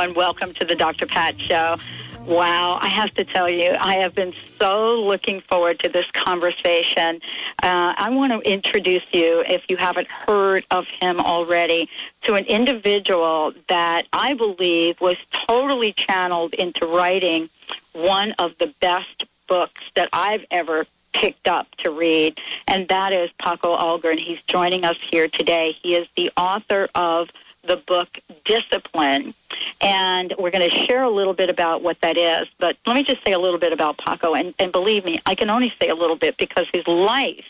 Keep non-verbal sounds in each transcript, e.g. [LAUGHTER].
everyone. Welcome to the Dr. Pat Show. Wow, I have to tell you, I have been so looking forward to this conversation. Uh, I want to introduce you, if you haven't heard of him already, to an individual that I believe was totally channeled into writing one of the best books that I've ever picked up to read, and that is Paco Ahlgren. He's joining us here today. He is the author of the book Discipline. And we're going to share a little bit about what that is. But let me just say a little bit about Paco. And, and believe me, I can only say a little bit because his life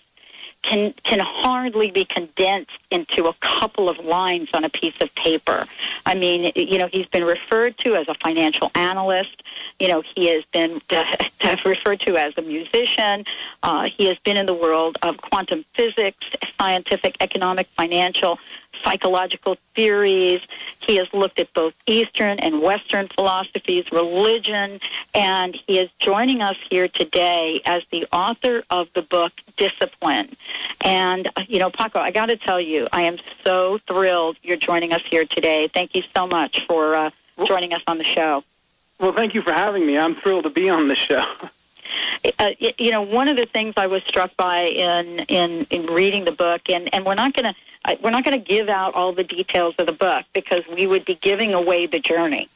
can can hardly be condensed into a couple of lines on a piece of paper. I mean, you know, he's been referred to as a financial analyst. You know, he has been [LAUGHS] uh, referred to as a musician. Uh, he has been in the world of quantum physics, scientific, economic, financial, psychological theories. He has looked at both Eastern and Western philosophies, religion, and he is joining us here today as the author of the book Discipline. And, uh, you know, Paco, I got to tell you, I am so thrilled you're joining us here today. Thank you so much for uh, joining us on the show. Well, thank you for having me. I'm thrilled to be on the show. [LAUGHS] Uh, you know, one of the things I was struck by in in in reading the book, and and we're not going to we're not going to give out all the details of the book because we would be giving away the journey.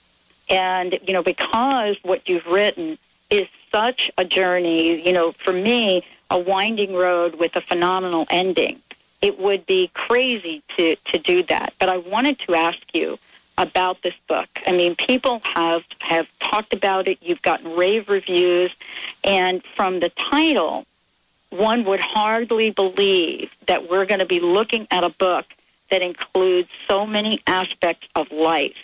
And you know, because what you've written is such a journey, you know, for me, a winding road with a phenomenal ending. It would be crazy to to do that. But I wanted to ask you about this book. I mean, people have have talked about it. You've gotten rave reviews, and from the title, one would hardly believe that we're going to be looking at a book that includes so many aspects of life.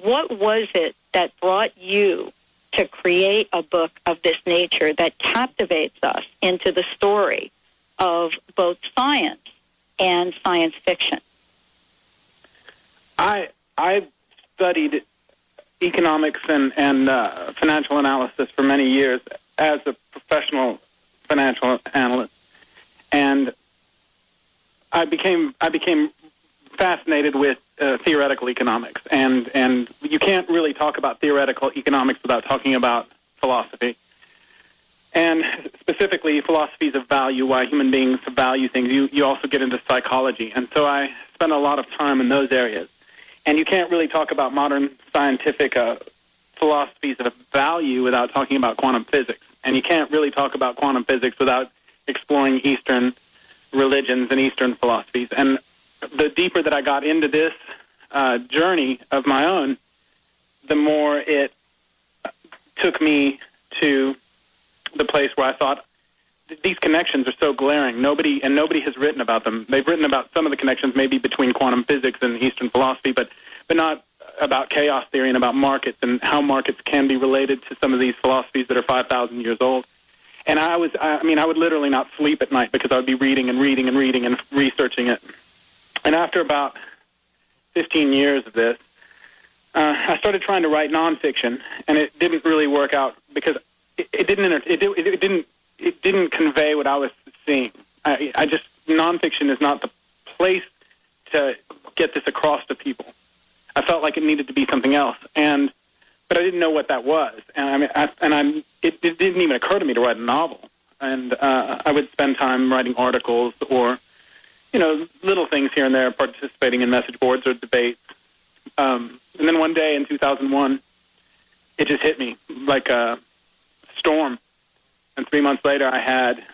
What was it that brought you to create a book of this nature that captivates us into the story of both science and science fiction? I I studied economics and, and uh, financial analysis for many years as a professional financial analyst, and I became I became fascinated with uh, theoretical economics, and and you can't really talk about theoretical economics without talking about philosophy, and specifically philosophies of value, why human beings value things. You you also get into psychology, and so I spent a lot of time in those areas. And you can't really talk about modern scientific uh, philosophies of value without talking about quantum physics. And you can't really talk about quantum physics without exploring Eastern religions and Eastern philosophies. And the deeper that I got into this uh, journey of my own, the more it took me to the place where I thought these connections are so glaring. Nobody and nobody has written about them. They've written about some of the connections, maybe between quantum physics and Eastern philosophy, but but not about chaos theory and about markets and how markets can be related to some of these philosophies that are five thousand years old. And I was, I mean, I would literally not sleep at night because I would be reading and reading and reading and researching it. And after about 15 years of this, uh, I started trying to write nonfiction, and it didn't really work out because it, it didn't it, it, it didn't it didn't convey what I was seeing. I, I just nonfiction is not the place to get this across to people. I felt like it needed to be something else, and but I didn't know what that was. And I mean, I, and I'm it, it didn't even occur to me to write a novel. And uh, I would spend time writing articles or you know little things here and there, participating in message boards or debates. Um, and then one day in 2001, it just hit me like a storm and three months later, I had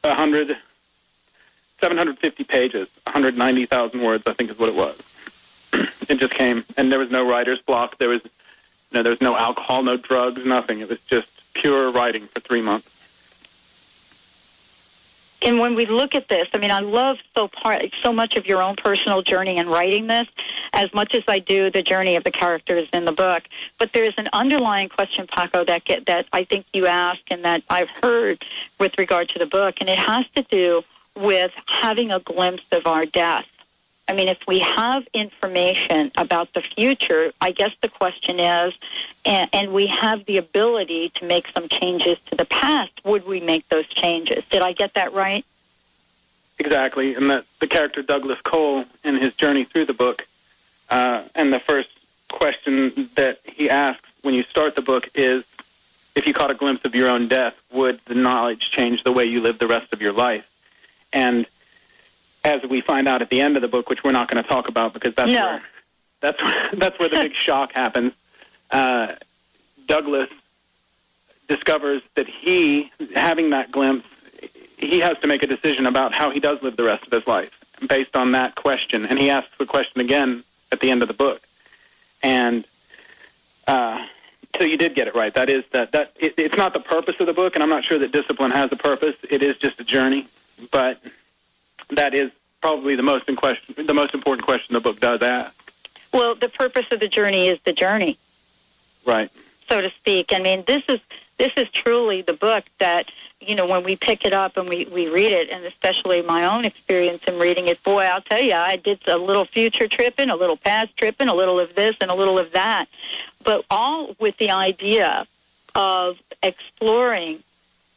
100, 750 pages, 190,000 words, I think is what it was. [CLEARS THROAT] it just came, and there was no writer's block. There was, you know, there was no alcohol, no drugs, nothing. It was just pure writing for three months and when we look at this, I mean, I love so part so much of your own personal journey in writing this, as much as I do the journey of the characters in the book. But there's an underlying question, Paco, that get, that I think you asked and that I've heard with regard to the book, and it has to do with having a glimpse of our death. I mean, if we have information about the future, I guess the question is, and, and, we have the ability to make some changes to the past, would we make those changes? Did I get that right? Exactly, and that the character Douglas Cole in his journey through the book, uh, and the first question that he asks when you start the book is if you caught a glimpse of your own death, would the knowledge change the way you live the rest of your life? And as we find out at the end of the book, which we're not going to talk about because that's No. where that's where, [LAUGHS] that's where the big [LAUGHS] shock happens. Uh, Douglas discovers that he, having that glimpse, he has to make a decision about how he does live the rest of his life based on that question. And he asks the question again at the end of the book. And uh, so you did get it right. That is that that it, it's not the purpose of the book, and I'm not sure that discipline has a purpose. It is just a journey, but that is probably the most in question, the most important question the book does ask. Well, the purpose of the journey is the journey. Right. so to speak. I mean, this is this is truly the book that you know when we pick it up and we we read it, and especially my own experience in reading it. Boy, I'll tell you, I did a little future tripping, a little past tripping, a little of this and a little of that, but all with the idea of exploring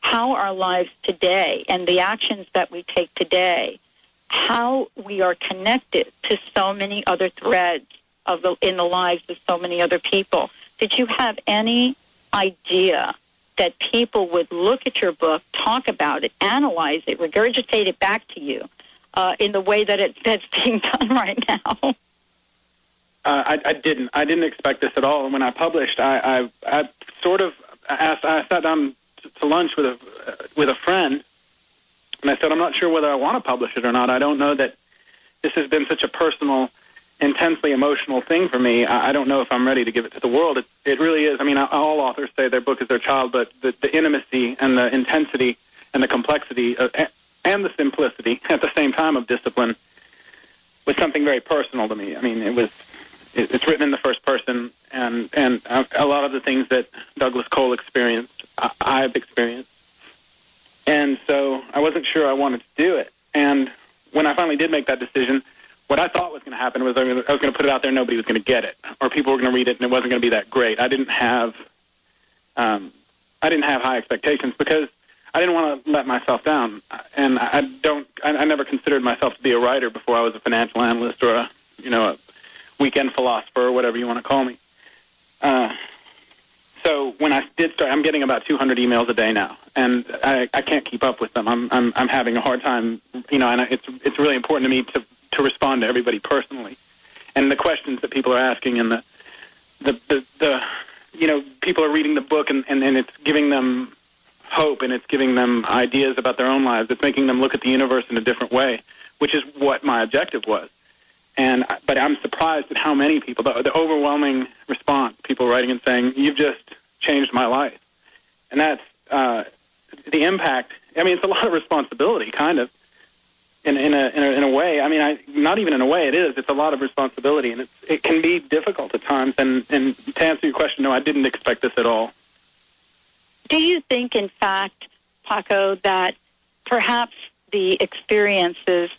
how our lives today and the actions that we take today, how we are connected to so many other threads of the in the lives of so many other people. Did you have any idea that people would look at your book, talk about it, analyze it, regurgitate it back to you uh, in the way that it, that's being [LAUGHS] done right now? Uh, I, I didn't. I didn't expect this at all. And when I published, I, I, I sort of asked. I sat down to, lunch with a with a friend, and I said, "I'm not sure whether I want to publish it or not. I don't know that this has been such a personal, intensely emotional thing for me. I, I don't know if I'm ready to give it to the world. It, it really is. I mean, all authors say their book is their child, but the, the intimacy and the intensity and the complexity uh, of, and the simplicity [LAUGHS] at the same time of discipline was something very personal to me. I mean, it was it, it's written in the first person, and and a, a lot of the things that Douglas Cole experienced, I've experienced, and so I wasn't sure I wanted to do it. And when I finally did make that decision, what I thought was going to happen was I was going to put it out there, and nobody was going to get it, or people were going to read it, and it wasn't going to be that great. I didn't have um, I didn't have high expectations because I didn't want to let myself down, and I don't. I, I never considered myself to be a writer before I was a financial analyst or a you know a weekend philosopher or whatever you want to call me. Uh, so when I did start, I'm getting about 200 emails a day now, and I, I can't keep up with them. I'm, I'm I'm having a hard time, you know, and it's it's really important to me to to respond to everybody personally, and the questions that people are asking, and the the the, the you know people are reading the book, and, and and it's giving them hope, and it's giving them ideas about their own lives. It's making them look at the universe in a different way, which is what my objective was. And but I'm surprised at how many people, the, the overwhelming response, people writing and saying, "You've just changed my life," and that's uh, the impact. I mean, it's a [LAUGHS] lot of responsibility, kind of, in in a, in a in a way. I mean, I not even in a way. It is. It's a lot of responsibility, and it's it can be difficult at times. And and to answer your question, no, I didn't expect this at all. Do you think, in fact, Paco, that perhaps the experiences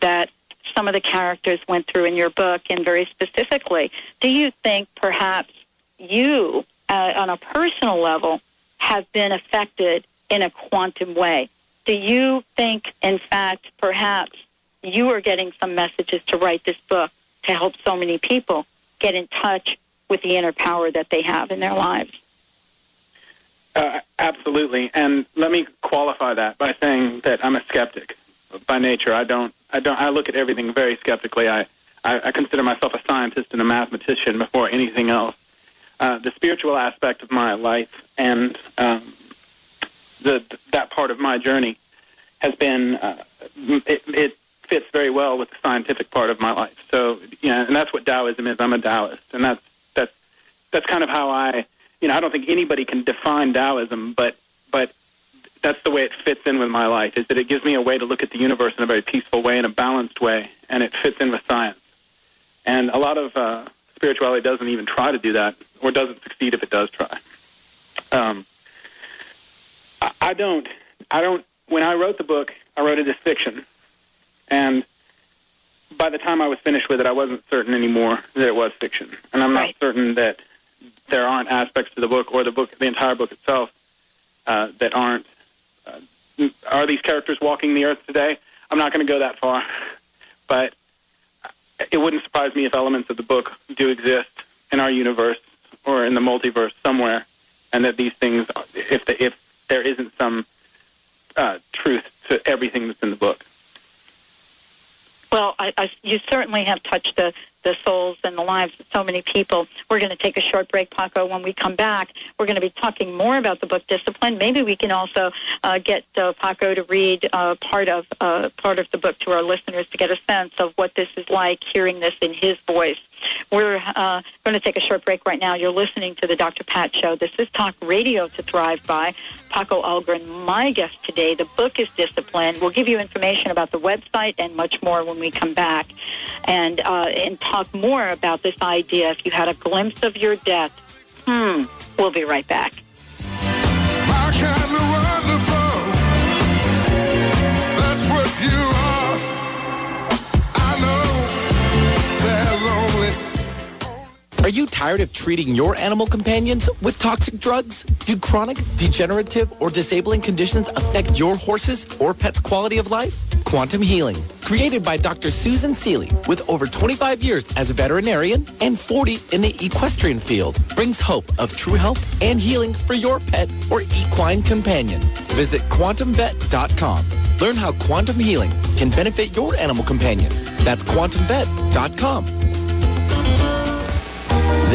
that some of the characters went through in your book, and very specifically, do you think perhaps you, uh, on a personal level, have been affected in a quantum way? Do you think, in fact, perhaps you are getting some messages to write this book to help so many people get in touch with the inner power that they have in their lives? Uh, absolutely, and let me qualify that by saying that I'm a skeptic by nature. I don't, I don't, I look at everything very skeptically. I, I, I consider myself a scientist and a mathematician before anything else. Uh, the spiritual aspect of my life and um, the that part of my journey has been uh, it, it fits very well with the scientific part of my life. So, you know, and that's what Taoism is. I'm a Taoist, and that's that's that's kind of how I you know, I don't think anybody can define Taoism, but but that's the way it fits in with my life. Is that it gives me a way to look at the universe in a very peaceful way, in a balanced way, and it fits in with science. And a lot of uh, spirituality doesn't even try to do that, or doesn't succeed if it does try. Um, I, I don't. I don't. When I wrote the book, I wrote it as fiction, and by the time I was finished with it, I wasn't certain anymore that it was fiction, and I'm Right. not certain that there aren't aspects to the book or the book, the entire book itself, uh, that aren't. Are these characters walking the earth today? I'm not going to go that far, but it wouldn't surprise me if elements of the book do exist in our universe or in the multiverse somewhere, and that these things, if the, if there isn't some uh, truth to everything that's in the book. I, I, you certainly have touched the, the souls and the lives of so many people. We're going to take a short break, Paco. When we come back, we're going to be talking more about the book Discipline. Maybe we can also uh, get uh, Paco to read uh, part of uh, part of the book to our listeners to get a sense of what this is like, hearing this in his voice. We're uh, going to take a short break right now. You're listening to the Dr. Pat Show. This is Talk Radio to Thrive By. Paco Ahlgren, my guest today. The book is Discipline. We'll give you information about the website and much more when we come back, and uh, and talk more about this idea. If you had a glimpse of your death, hmm. We'll be right back. You tired of treating your animal companions with toxic drugs? Do chronic, degenerative, or disabling conditions affect your horses or pet's quality of life? Quantum Healing, created by Dr. Susan Seeley with over 25 years as a veterinarian and 40 in the equestrian field, brings hope of true health and healing for your pet or equine companion. Visit quantumvet.com. Learn how quantum healing can benefit your animal companion. That's quantumvet.com.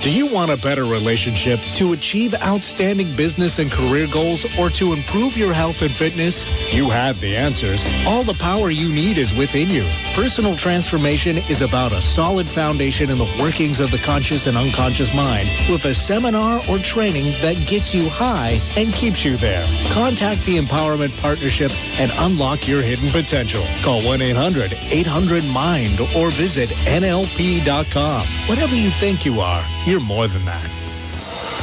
Do you want a better relationship to achieve outstanding business and career goals or to improve your health and fitness? You have the answers. All the power you need is within you. Personal transformation is about a solid foundation in the workings of the conscious and unconscious mind with a seminar or training that gets you high and keeps you there. Contact the Empowerment Partnership and unlock your hidden potential. Call 1-800-800-MIND or visit NLP.com. Whatever you think you are, you're more than that.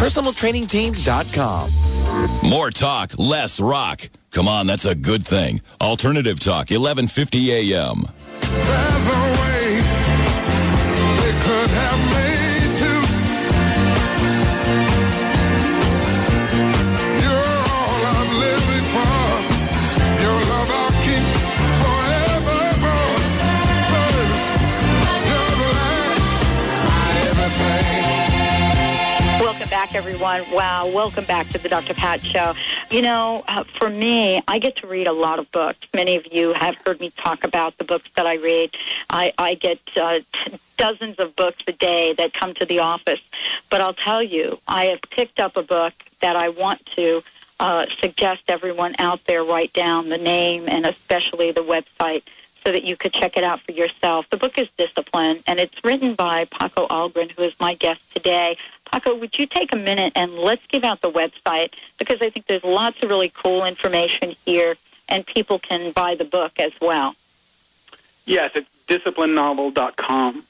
PersonalTrainingTeam.com. More talk, less rock. Come on, that's a good thing. Alternative Talk, 1150 a.m. back, everyone. Wow, welcome back to the Dr. Pat Show. You know, uh, for me, I get to read a lot of books. Many of you have heard me talk about the books that I read. I, I get uh, t- dozens of books a day that come to the office. But I'll tell you, I have picked up a book that I want to uh, suggest everyone out there write down the name and especially the website so that you could check it out for yourself. The book is Discipline, and it's written by Paco Ahlgren, who is my guest today. Paco, would you take a minute and let's give out the website because I think there's lots of really cool information here, and people can buy the book as well. Yes, it's disciplinenovel.com.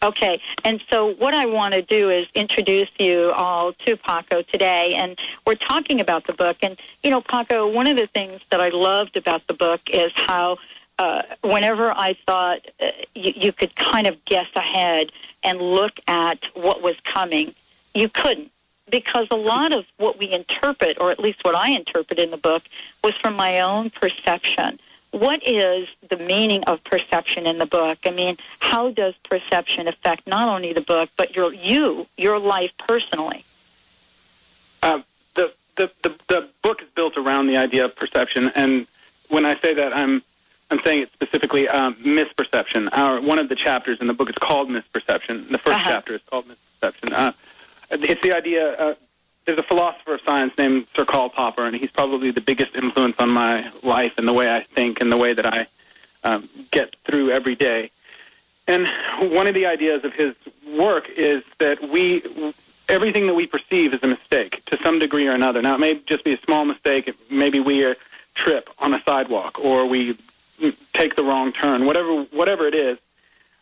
Okay, and so what I want to do is introduce you all to Paco today, and we're talking about the book. And you know, Paco, one of the things that I loved about the book is how uh, whenever I thought uh, you, you could kind of guess ahead and look at what was coming, you couldn't because a lot of what we interpret, or at least what I interpret in the book, was from my own perception what is the meaning of perception in the book? I mean, how does perception affect not only the book but your you, your life personally? Uh, the, the the the book is built around the idea of perception, and when I say that, I'm I'm saying it specifically um, misperception. Our one of the chapters in the book is called misperception. The 1st Uh-huh. chapter is called misperception. Uh, it's the idea. Uh, there's a philosopher of science named Sir Karl Popper, and he's probably the biggest influence on my life and the way I think and the way that I um, get through every day. And one of the ideas of his work is that we everything that we perceive is a mistake to some degree or another. Now, it may just be a small mistake. Maybe we uh, trip on a sidewalk, or we take the wrong turn. Whatever whatever it is,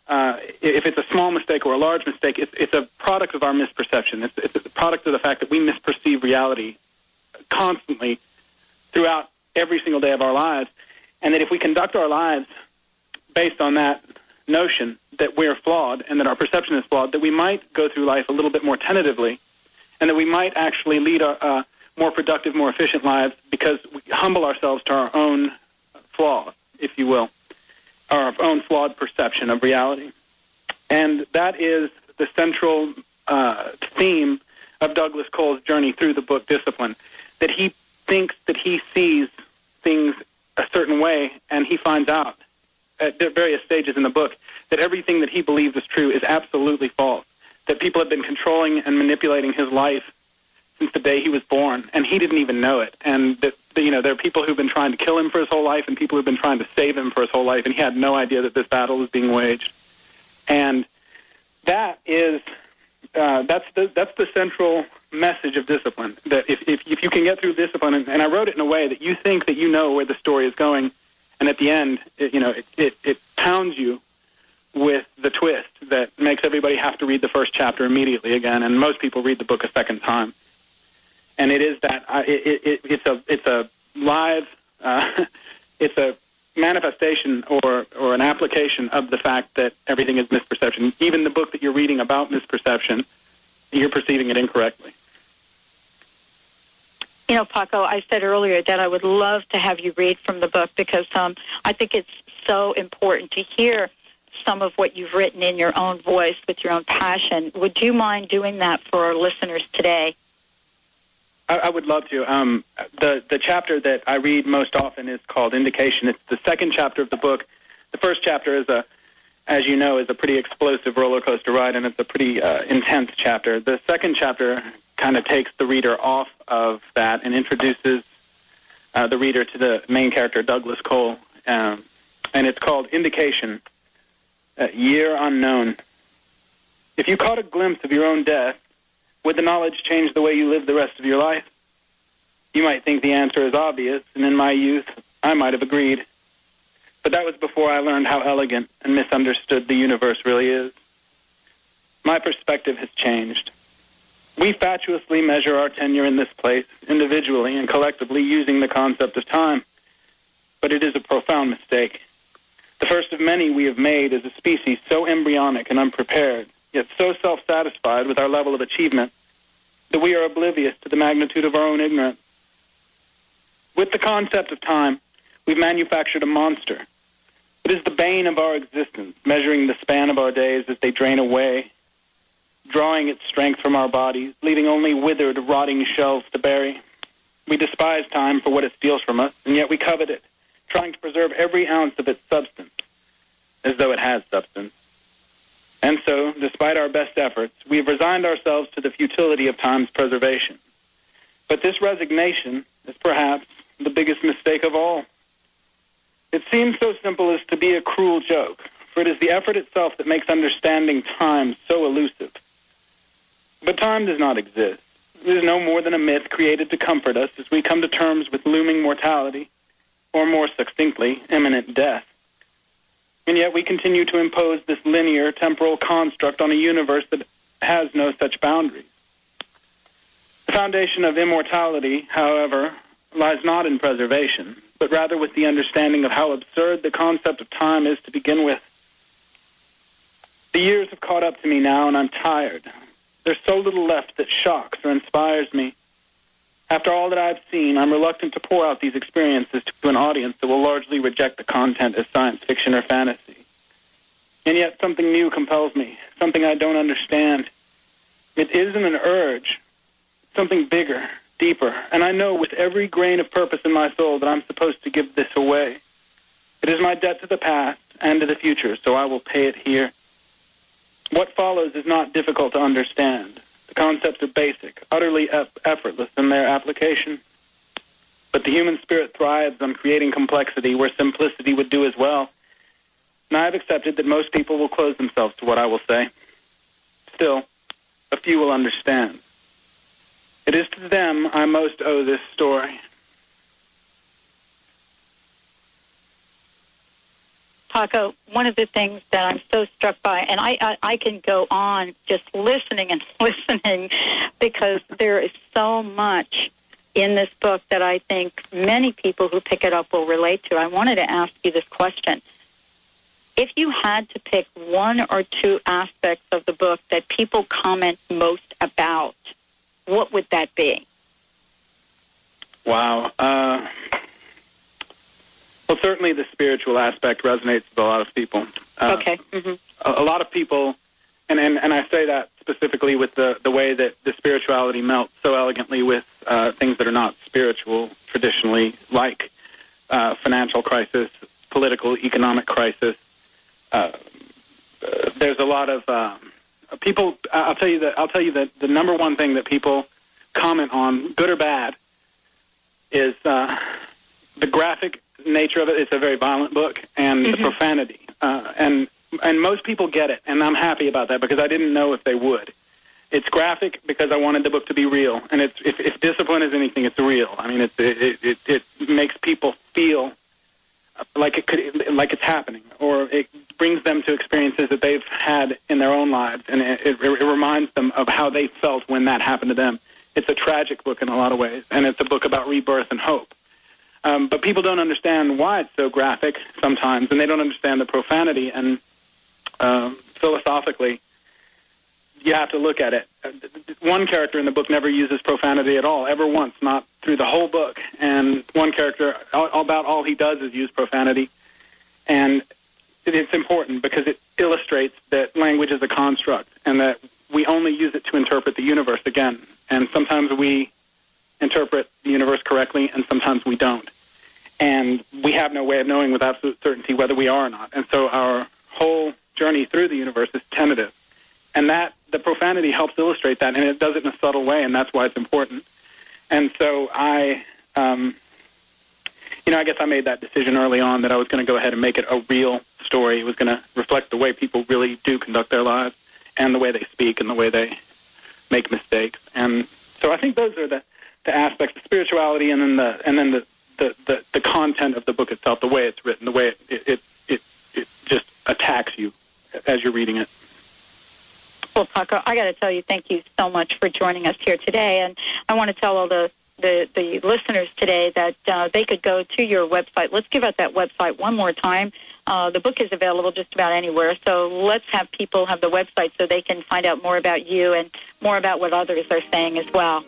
uh, if it's a small mistake or a large mistake, it's, it's a product of our misperception. It's, it's a product of the fact that we misperceive reality constantly throughout every single day of our lives, and that if we conduct our lives based on that notion that we're flawed and that our perception is flawed, that we might go through life a little bit more tentatively, and that we might actually lead a, a more productive, more efficient lives because we humble ourselves to our own flaws, if you will, our own flawed perception of reality. And that is the central uh, theme of Douglas Cole's journey through the book Discipline, that he thinks that he sees things a certain way, and he finds out at various stages in the book that everything that he believes is true is absolutely false. That people have been controlling and manipulating his life since the day he was born, and he didn't even know it. And that you know there are people who've been trying to kill him for his whole life, and people who've been trying to save him for his whole life, and he had no idea that this battle was being waged. And that is uh, that's the that's the central message of discipline. That if if, if you can get through discipline, and, and I wrote it in a way that you think that you know where the story is going, and at the end, it, you know, it, it, it pounds you with the twist that makes everybody have to read the first chapter immediately again, and most people read the book a second time. And it is that uh, it, it, it's a it's a live, uh, [LAUGHS] it's a manifestation or or an application of the fact that everything is misperception. Even the book that you're reading about misperception, you're perceiving it incorrectly. You know, Paco, I said earlier that I would love to have you read from the book because um, I think it's so important to hear some of what you've written in your own voice with your own passion. Would you mind doing that for our listeners today? I, I would love to. Um, the the chapter that I read most often is called Indication. It's the second chapter of the book. The first chapter is a, as you know, is a pretty explosive roller coaster ride, and it's a pretty uh, intense chapter. The second chapter kind of takes the reader off of that and introduces uh, the reader to the main character, Douglas Cole, um, and it's called Indication. Uh, year unknown. If you caught a glimpse of your own death, would the knowledge change the way you live the rest of your life? You might think the answer is obvious, and in my youth, I might have agreed. But that was before I learned how elegant and misunderstood the universe really is. My perspective has changed. We fatuously measure our tenure in this place, individually and collectively, using the concept of time. But it is a profound mistake. The first of many we have made as a species so embryonic and unprepared, yet so self-satisfied with our level of achievement, that we are oblivious to the magnitude of our own ignorance. With the concept of time, we've manufactured a monster. It is the bane of our existence, measuring the span of our days as they drain away, drawing its strength from our bodies, leaving only withered, rotting shells to bury. We despise time for what it steals from us, and yet we covet it, trying to preserve every ounce of its substance, as though it has substance. And so, despite our best efforts, we have resigned ourselves to the futility of time's preservation. But this resignation is perhaps the biggest mistake of all. It seems so simple as to be a cruel joke, for it is the effort itself that makes understanding time so elusive. But time does not exist. It is no more than a myth created to comfort us as we come to terms with looming mortality, or more succinctly, imminent death. And yet we continue to impose this linear temporal construct on a universe that has no such boundaries. The foundation of immortality, however, lies not in preservation, but rather with the understanding of how absurd the concept of time is to begin with. The years have caught up to me now, and I'm tired. There's so little left that shocks or inspires me. After all that I've seen, I'm reluctant to pour out these experiences to an audience that will largely reject the content as science fiction or fantasy. And yet something new compels me, something I don't understand. It isn't an urge, something bigger, deeper, and I know with every grain of purpose in my soul that I'm supposed to give this away. It is my debt to the past and to the future, so I will pay it here. What follows is not difficult to understand. The concepts are basic, utterly effortless in their application. But the human spirit thrives on creating complexity where simplicity would do as well. And I have accepted that most people will close themselves to what I will say. Still, a few will understand. It is to them I most owe this story. Paco, one of the things that I'm so struck by, and I, I, I can go on just listening and [LAUGHS] listening because there is so much in this book that I think many people who pick it up will relate to. I wanted to ask you this question. If you had to pick one or two aspects of the book that people comment most about, what would that be? Wow. Uh, well, certainly the spiritual aspect resonates with a lot of people. Uh, okay. Mm-hmm. A, a, lot of people, and, and, and I say that specifically with the, the way that the spirituality melts so elegantly with uh, things that are not spiritual traditionally, like uh, financial crisis, political, economic crisis. Uh, uh, there's a lot of um, people. I'll tell you that. I'll tell you that the number one thing that people comment on, good or bad, is uh, the graphic nature of it. It's a very violent book, and mm-hmm. the profanity, uh, and and most people get it, and I'm happy about that because I didn't know if they would. It's graphic because I wanted the book to be real, and it's if, if discipline is anything, it's real. I mean, it it, it it makes people feel like it could like it's happening, or it brings them to experiences that they've had in their own lives, and it, it, it reminds them of how they felt when that happened to them. It's a tragic book in a lot of ways, and it's a book about rebirth and hope. Um, but people don't understand why it's so graphic sometimes, and they don't understand the profanity. And um, philosophically, you have to look at it. One character in the book never uses profanity at all, ever once, not through the whole book. And one character, all, about all he does is use profanity. And it's important because it illustrates that language is a construct and that we only use it to interpret the universe again. And sometimes we interpret the universe correctly, and sometimes we don't and we have no way of knowing with absolute certainty whether we are or not. And so our whole journey through the universe is tentative. And that the profanity helps illustrate that, and it does it in a subtle way, and that's why it's important. And so I, um, you know, I guess I made that decision early on that I was going to go ahead and make it a real story. It was going to reflect the way people really do conduct their lives, and the way they speak, and the way they make mistakes. And so I think those are the, the aspects of spirituality, and then the and then the the, the, the content of the book itself, the way it's written, the way it, it, it, it just attacks you as you're reading it. Well, Paco, I got to tell you, thank you so much for joining us here today. And I want to tell all the the, the listeners today that uh, they could go to your website. Let's give out that website one more time. Uh, the book is available just about anywhere, so let's have people have the website so they can find out more about you and more about what others are saying as well.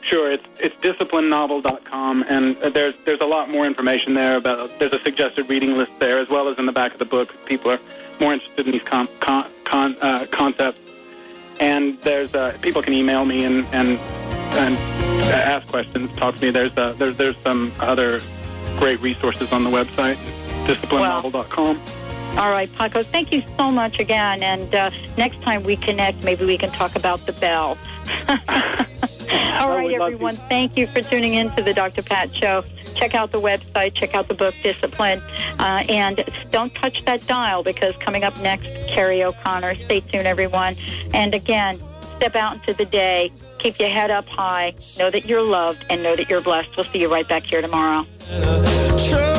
Sure, it's it's disciplinenovel.com, and there's there's a lot more information there about. There's a suggested reading list there, as well as in the back of the book. People are more interested in these con, con, con, uh, concepts, and there's uh, people can email me and and and ask questions, talk to me. There's uh, there's there's some other great resources on the website, disciplinenovel.com. All right, Paco, thank you so much again. And uh, next time we connect, maybe we can talk about the bell. [LAUGHS] All right, everyone. Thank you for tuning in to the Dr. Pat Show. Check out the website, check out the book Discipline, uh, and don't touch that dial because coming up next, Carrie O'Connor. Stay tuned, everyone. And again, step out into the day. Keep your head up high. Know that you're loved and know that you're blessed. We'll see you right back here tomorrow. Try